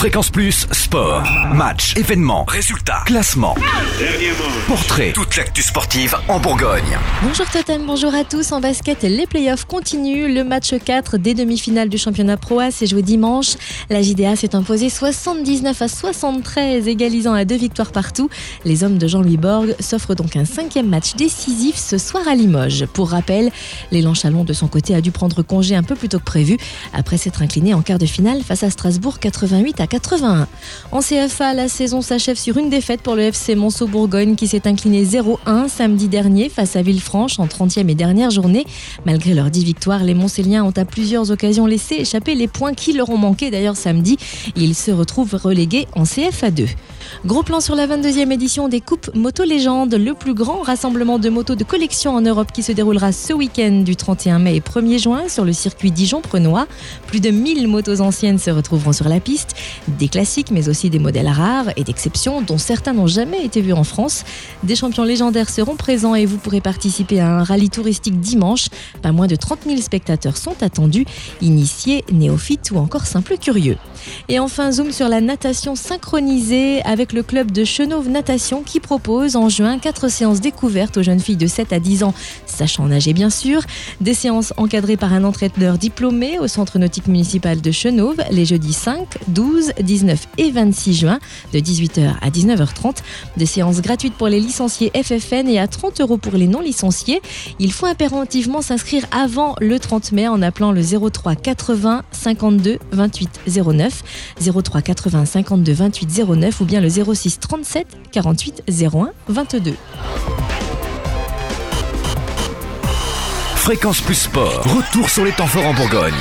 Fréquence Plus, sport, match, événements, résultats, classement, portrait, toute l'actu sportive en Bourgogne. Bonjour Totem, bonjour à tous. En basket, les playoffs continuent. Le match 4 des demi-finales du championnat Pro A s'est joué dimanche. La JDA s'est imposée 79 à 73, égalisant à deux victoires partout. Les hommes de Jean-Louis Borg s'offrent donc un cinquième match décisif ce soir à Limoges. Pour rappel, l'élan Chalon de son côté a dû prendre congé un peu plus tôt que prévu après s'être incliné en quart de finale face à Strasbourg 88 à 81. En CFA, la saison s'achève sur une défaite pour le FC Monceau-Bourgogne qui s'est incliné 0-1 samedi dernier face à Villefranche en 30e et dernière journée. Malgré leurs 10 victoires, les Montcéliens ont à plusieurs occasions laissé échapper les points qui leur ont manqué d'ailleurs samedi. Ils se retrouvent relégués en CFA 2. Gros plan sur la 22e édition des Coupes Moto Légende, le plus grand rassemblement de motos de collection en Europe qui se déroulera ce week-end du 31 mai et 1er juin sur le circuit Dijon-Prenois. Plus de 1000 motos anciennes se retrouveront sur la piste, des classiques mais aussi des modèles rares et d'exception dont certains n'ont jamais été vus en France. Des champions légendaires seront présents et vous pourrez participer à un rallye touristique dimanche. Pas moins de 30 000 spectateurs sont attendus, initiés, néophytes ou encore simples curieux. Et enfin, zoom sur la natation synchronisée le club de Chenauve Natation qui propose en juin quatre séances découvertes aux jeunes filles de 7 à 10 ans, sachant nager bien sûr. Des séances encadrées par un entraîneur diplômé au centre nautique municipal de Chenauve les jeudis 5, 12, 19 et 26 juin de 18h à 19h30. Des séances gratuites pour les licenciés FFN et à 30 euros pour les non licenciés. Il faut impérativement s'inscrire avant le 30 mai en appelant le 03 80 52 28 09, 03 80 52 28 09 ou bien le 06 37 48 01 22. Fréquence Plus Sport, retour sur les temps forts en Bourgogne.